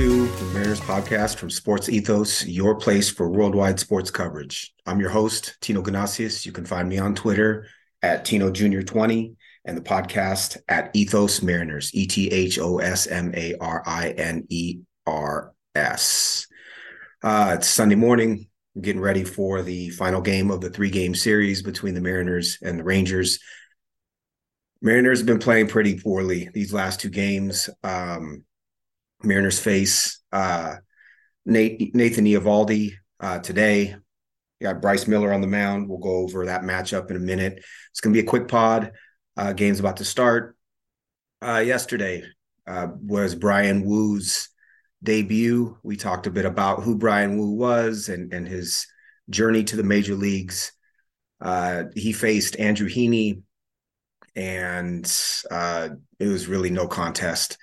to the Mariners podcast from Sports Ethos, your place for worldwide sports coverage. I'm your host, Tino Ganasius. You can find me on Twitter at Tino Junior 20 and the podcast at Ethos Mariners, E T H O S M A R I N E R S. Uh, it's Sunday morning. I'm getting ready for the final game of the three game series between the Mariners and the Rangers. Mariners have been playing pretty poorly these last two games. Um, Mariners face uh, Nate, Nathan Eovaldi uh, today. You got Bryce Miller on the mound. We'll go over that matchup in a minute. It's going to be a quick pod. Uh, game's about to start. Uh, yesterday uh, was Bryan Woo's debut. We talked a bit about who Bryan Woo was and, and his journey to the major leagues. Uh, he faced Andrew Heaney, and uh, it was really no contest.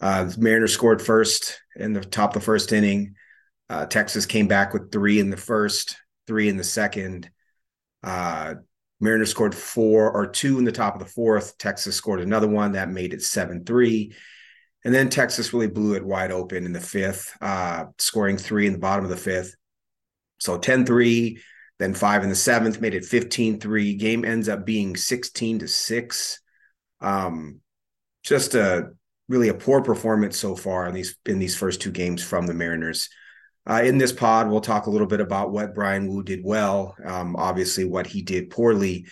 Uh, Mariners scored first in the top of the first inning. Uh, Texas came back with three in the first, three in the second. Uh, Mariners scored four or two in the top of the fourth. Texas scored another one that made it 7 3. And then Texas really blew it wide open in the fifth, uh, scoring three in the bottom of the fifth. So 10 3, then five in the seventh, made it 15 3. Game ends up being 16 to 6. Um, just a really a poor performance so far in these in these first two games from the Mariners. Uh, in this pod, we'll talk a little bit about what Bryan Woo did well, um, obviously what he did poorly,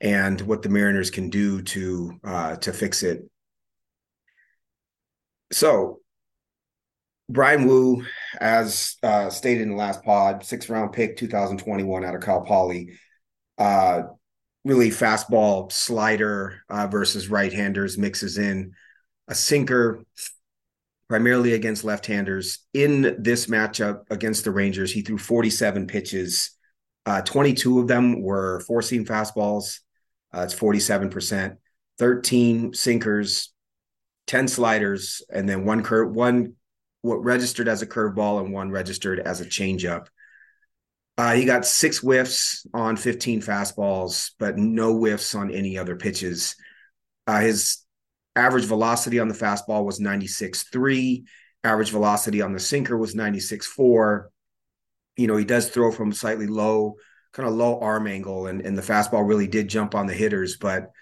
and what the Mariners can do to uh, to fix it. So, Bryan Woo, as uh, stated in the last pod, six round pick, 2021 out of Cal Poly. Uh, really fastball slider uh, versus right handers mixes in a sinker primarily against left-handers. In this matchup against the Rangers, he threw 47 pitches. Uh, 22 of them were four-seam fastballs. Uh, it's 47%. 13 sinkers, 10 sliders, and then one one what registered as a curveball and one registered as a changeup. Uh, he got six whiffs on 15 fastballs, but no whiffs on any other pitches. Uh, his Average velocity on the fastball was 96.3. Average velocity on the sinker was 96.4. You know, he does throw from slightly low, kind of low arm angle, and, and the fastball really did jump on the hitters, but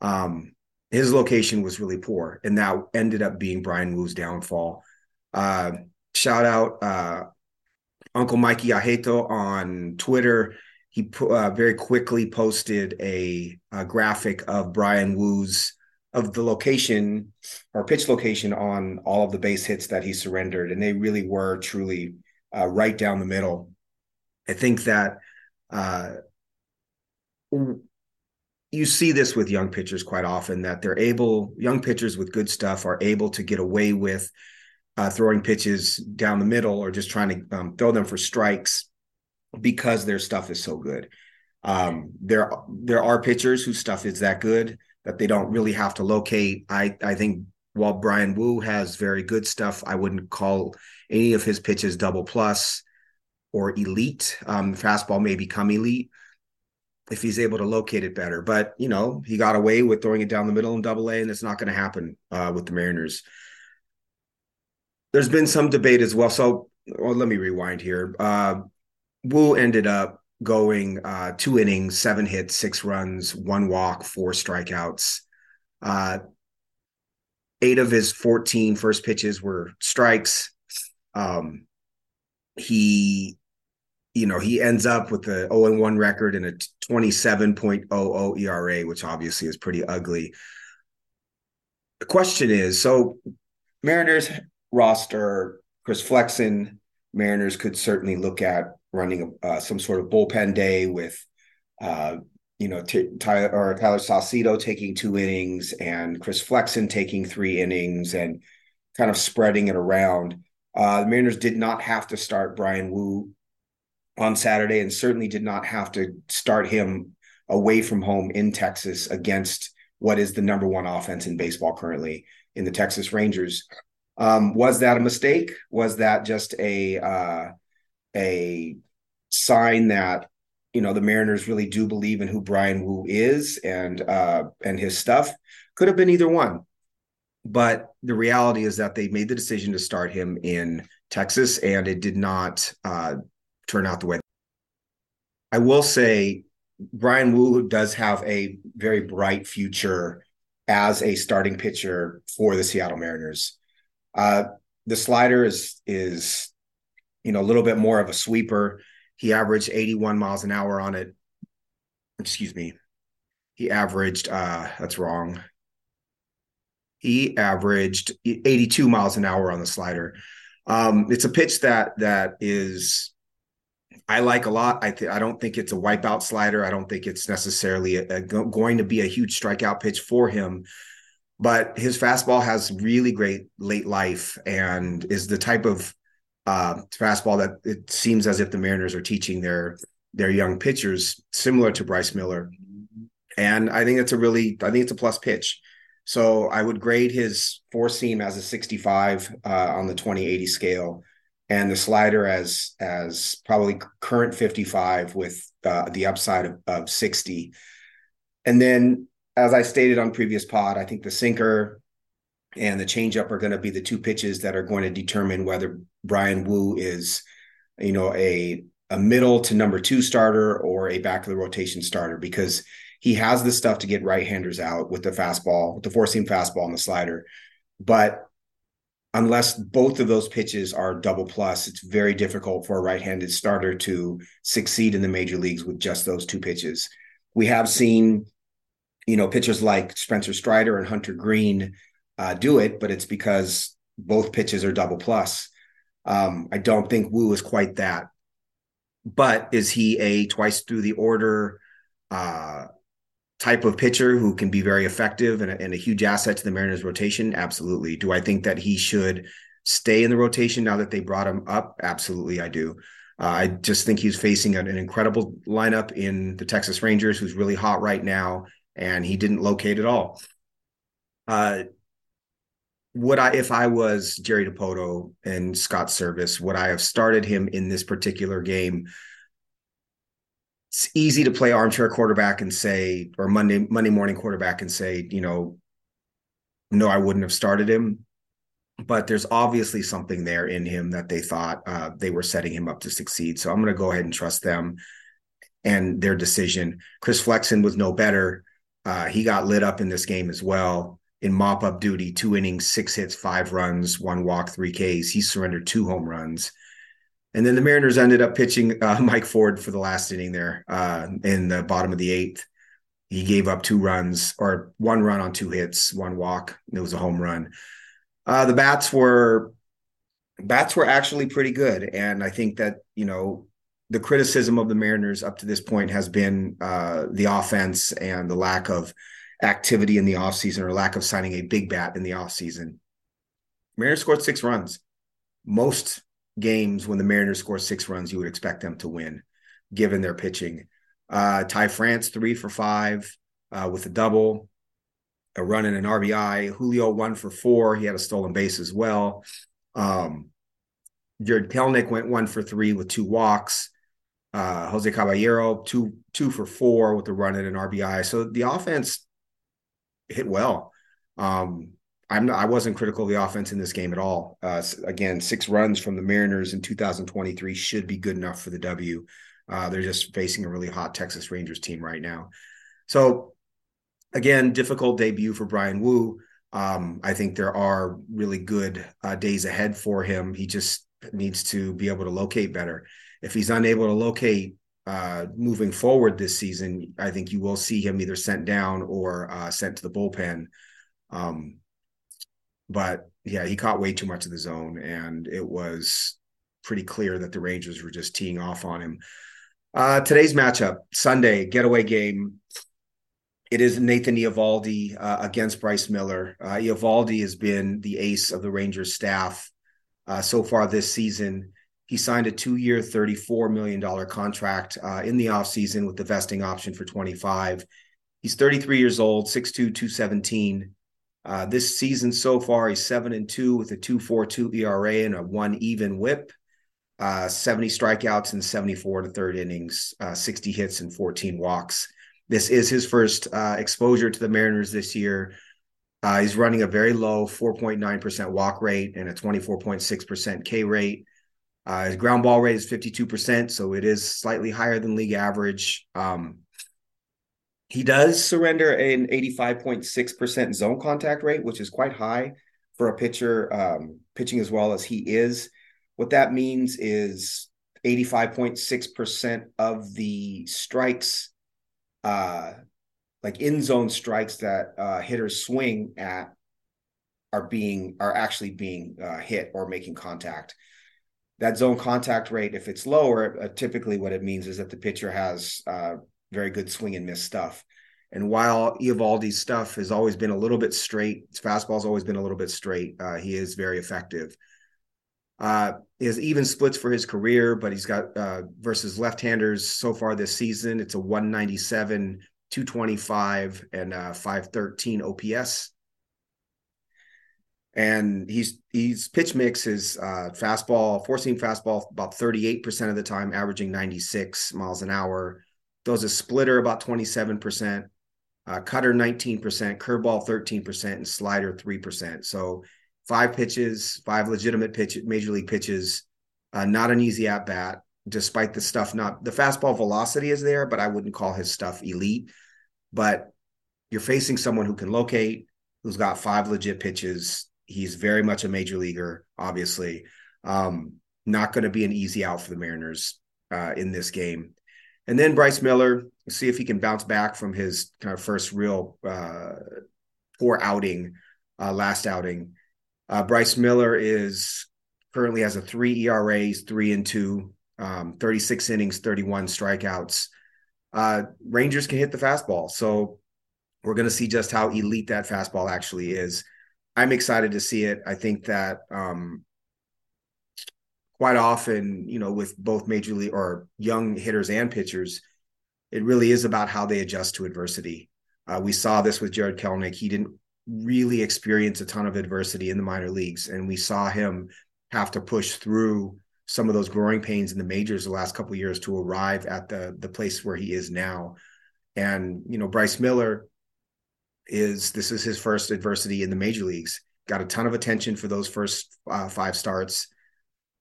um, his location was really poor. And that ended up being Bryan Woo's downfall. Uh, shout out uh, Uncle Mikey Ajeto on Twitter. He uh, very quickly posted a, a graphic of Bryan Woo's of the location or pitch location on all of the base hits that he surrendered, and they really were truly uh, right down the middle. I think that uh, you see this with young pitchers quite often that they're able, young pitchers with good stuff are able to get away with uh, throwing pitches down the middle or just trying to um, throw them for strikes because their stuff is so good. Um, there, there are pitchers whose stuff is that good that they don't really have to locate. I I think while Bryan Woo has very good stuff, I wouldn't call any of his pitches double plus or elite. Um, fastball may become elite if he's able to locate it better. But you know, he got away with throwing it down the middle in Double A, and it's not going to happen uh, with the Mariners. There's been some debate as well. So, well, let me rewind here. Uh, Woo ended up going uh, two innings, seven hits, six runs, one walk, four strikeouts. Uh, eight of his 14 first pitches were strikes. Um, he, you know, he ends up with a 0 1 record and a 27.00 ERA, which obviously is pretty ugly. The question is so Mariners roster, Chris Flexen, Mariners could certainly look at running uh, some sort of bullpen day with, uh, you know, t- Tyler or Tyler taking two innings and Chris Flexen taking three innings and kind of spreading it around. Uh, the Mariners did not have to start Bryan Woo on Saturday and certainly did not have to start him away from home in Texas against what is the number one offense in baseball currently in the Texas Rangers. Um, was that a mistake? Was that just a uh, a sign that you know the Mariners really do believe in who Bryan Woo is and uh, and his stuff. Could have been either one. But the reality is that they made the decision to start him in Texas, and it did not uh, turn out the way. I will say Bryan Woo does have a very bright future as a starting pitcher for the Seattle Mariners. Uh, the slider is is you know a little bit more of a sweeper. He averaged 81 miles an hour on it. Excuse me. He averaged uh that's wrong. He averaged 82 miles an hour on the slider. Um, it's a pitch that that is I like a lot. I th- I don't think it's a wipeout slider. I don't think it's necessarily a, a go- going to be a huge strikeout pitch for him. But his fastball has really great late life and is the type of uh, fastball that it seems as if the Mariners are teaching their their young pitchers, similar to Bryce Miller. And I think it's a really, I think it's a plus pitch. So I would grade his four seam as a 65 uh, on the 2080 scale and the slider as as probably current 55 with uh, the upside of, of 60 and then as i stated on previous pod i think the sinker and the changeup are going to be the two pitches that are going to determine whether Bryan Woo is you know a a middle to number two starter or a back of the rotation starter because he has the stuff to get right-handers out with the fastball with the four seam fastball and the slider but unless both of those pitches are double plus, it's very difficult for a right-handed starter to succeed in the major leagues with just those two pitches. We have seen, you know, pitchers like Spencer Strider and Hunter Greene uh, do it, but it's because both pitches are double plus. Um, I don't think Woo is quite that. But is he a twice through the order uh, type of pitcher who can be very effective and a, and a, huge asset to the Mariners rotation? Absolutely. Do I think that he should stay in the rotation now that they brought him up? Absolutely, I do. Uh, I just think he's facing an, an, incredible lineup in the Texas Rangers, who's really hot right now, and he didn't locate at all. Uh, would I, if I was Jerry Dipoto and Scott Servais, would I have started him in this particular game? it's easy to play armchair quarterback and say, or Monday Monday morning quarterback and say, you know, no, I wouldn't have started him. But there's obviously something there in him that they thought uh, they were setting him up to succeed. So I'm going to go ahead and trust them and their decision. Chris Flexen was no better. Uh, he got lit up in this game as well in mop up duty, two innings, six hits, five runs, one walk, three Ks. He surrendered two home runs. And then the Mariners ended up pitching uh, Mike Ford for the last inning there uh, in the bottom of the eighth. He gave up two runs or one run on two hits, one walk. It was a home run. Uh, the bats were bats were actually pretty good, and I think that you know the criticism of the Mariners up to this point has been uh, the offense and the lack of activity in the offseason or lack of signing a big bat in the offseason. Mariners scored six runs. Most games when the Mariners score six runs, you would expect them to win, given their pitching. Uh, Ty France three for five uh, with a double, a run and an RBI. Julio one for four. He had a stolen base as well. Um, Jarred Kelenic went one for three with two walks. Uh, Jose Caballero two two for four with a run and an RBI. So the offense hit well. Um, I'm not, I wasn't critical of the offense in this game at all. Uh, again, six runs from the Mariners in 2023 should be good enough for the W. Uh, they're just facing a really hot Texas Rangers team right now. So, again, difficult debut for Bryan Woo. Um, I think there are really good uh, days ahead for him. He just needs to be able to locate better. If he's unable to locate uh, moving forward this season, I think you will see him either sent down or uh, sent to the bullpen. Um, but yeah, he caught way too much of the zone, and it was pretty clear that the Rangers were just teeing off on him. Uh, today's matchup, Sunday getaway game. It is Nathan Eovaldi uh, against Bryce Miller. Uh, has been the ace of the Rangers staff uh, so far this season. He signed a two-year, $34 million contract uh, in the offseason with the vesting option for 25. He's 33 years old, 6'2", 217. Uh, this season so far, he's seven and two with a two four two ERA and a one even WHIP. Uh, 70 strikeouts in 74 to third innings, uh, 60 hits and 14 walks. This is his first uh, exposure to the Mariners this year. Uh, he's running a very low 4.9% walk rate and a 24.6% K rate. Uh, his ground ball rate is 52%, so it is slightly higher than league average. Um, he does surrender an 85.6% zone contact rate, which is quite high for a pitcher um, pitching as well as he is. What that means is 85.6% of the strikes, uh, like in zone strikes that uh, hitters swing at, are being are actually being uh, hit or making contact. That zone contact rate, if it's lower, uh, typically what it means is that the pitcher has uh, very good swing and miss stuff. And while Eovaldi's stuff has always been a little bit straight, his fastball's always been a little bit straight. Uh, he is very effective. Uh, he has even splits for his career, but he's got uh, versus left-handers so far this season. It's a 197, 225, and uh, 513 OPS. And he's he's pitch mix is uh, fastball, four seam fastball about 38% of the time, averaging 96 miles an hour. Those a splitter about 27%, uh, cutter 19%, curveball 13%, and slider 3%. So five pitches, five legitimate pitch, major league pitches. Uh, not an easy at bat, despite the stuff. Not the fastball velocity is there, but I wouldn't call his stuff elite. But you're facing someone who can locate, who's got five legit pitches. He's very much a major leaguer, obviously. Um, not going to be an easy out for the Mariners uh, in this game. And then Bryce Miller, see if he can bounce back from his kind of first real uh, poor outing, uh, last outing. Uh, Bryce Miller is currently has a three ERAs, three and two, um, 36 innings, 31 strikeouts. Uh, Rangers can hit the fastball. So we're going to see just how elite that fastball actually is. I'm excited to see it. I think that um, quite often, you know, with both major league or young hitters and pitchers, it really is about how they adjust to adversity. Uh, we saw this with Jarred Kelenic. He didn't really experience a ton of adversity in the minor leagues, and we saw him have to push through some of those growing pains in the majors the last couple years to arrive at the the place where he is now. And you know, Bryce Miller is this is his first adversity in the major leagues. Got a ton of attention for those first uh, five starts.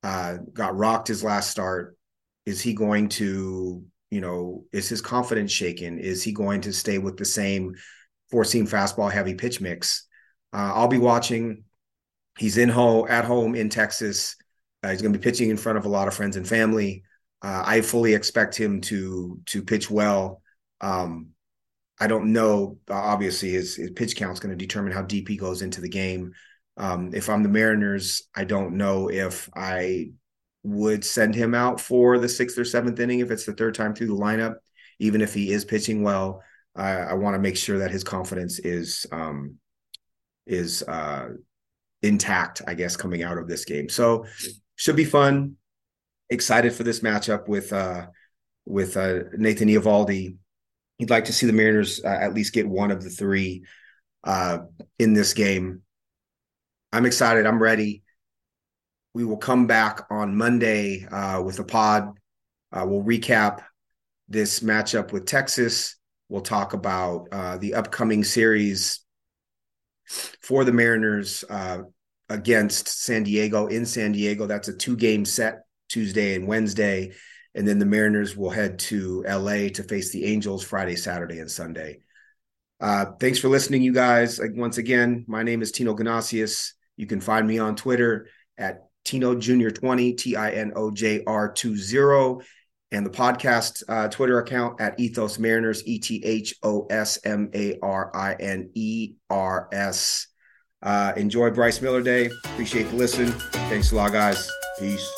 Uh, got rocked his last start. Is he going to, you know, is his confidence shaken? Is he going to stay with the same four seam fastball heavy pitch mix? Uh, I'll be watching. He's in home at home in Texas. Uh, he's going to be pitching in front of a lot of friends and family. Uh, I fully expect him to to pitch well. Um, I don't know. Obviously, his, his pitch count is going to determine how deep he goes into the game. Um, if I'm the Mariners, I don't know if I would send him out for the sixth or seventh inning if it's the third time through the lineup, even if he is pitching well. I, I want to make sure that his confidence is um, is uh, intact, I guess, coming out of this game. So should be fun. Excited for this matchup with uh, with uh, Nathan Eovaldi. He'd like to see the Mariners uh, at least get one of the three uh, in this game. I'm excited. I'm ready. We will come back on Monday uh, with a pod. Uh, we'll recap this matchup with Texas. We'll talk about uh, the upcoming series for the Mariners uh, against San Diego in San Diego. That's a two game set Tuesday and Wednesday. And then the Mariners will head to LA to face the Angels Friday, Saturday, and Sunday. Uh, thanks for listening, you guys. Once again, my name is Tino Ganasius. You can find me on Twitter at Tino Junior 20, T I N O J R 20, and the podcast uh, Twitter account at Ethos Mariners, E T H O S M A R I N E R S. Uh, enjoy Bryce Miller Day. Appreciate the listen. Thanks a lot, guys. Peace.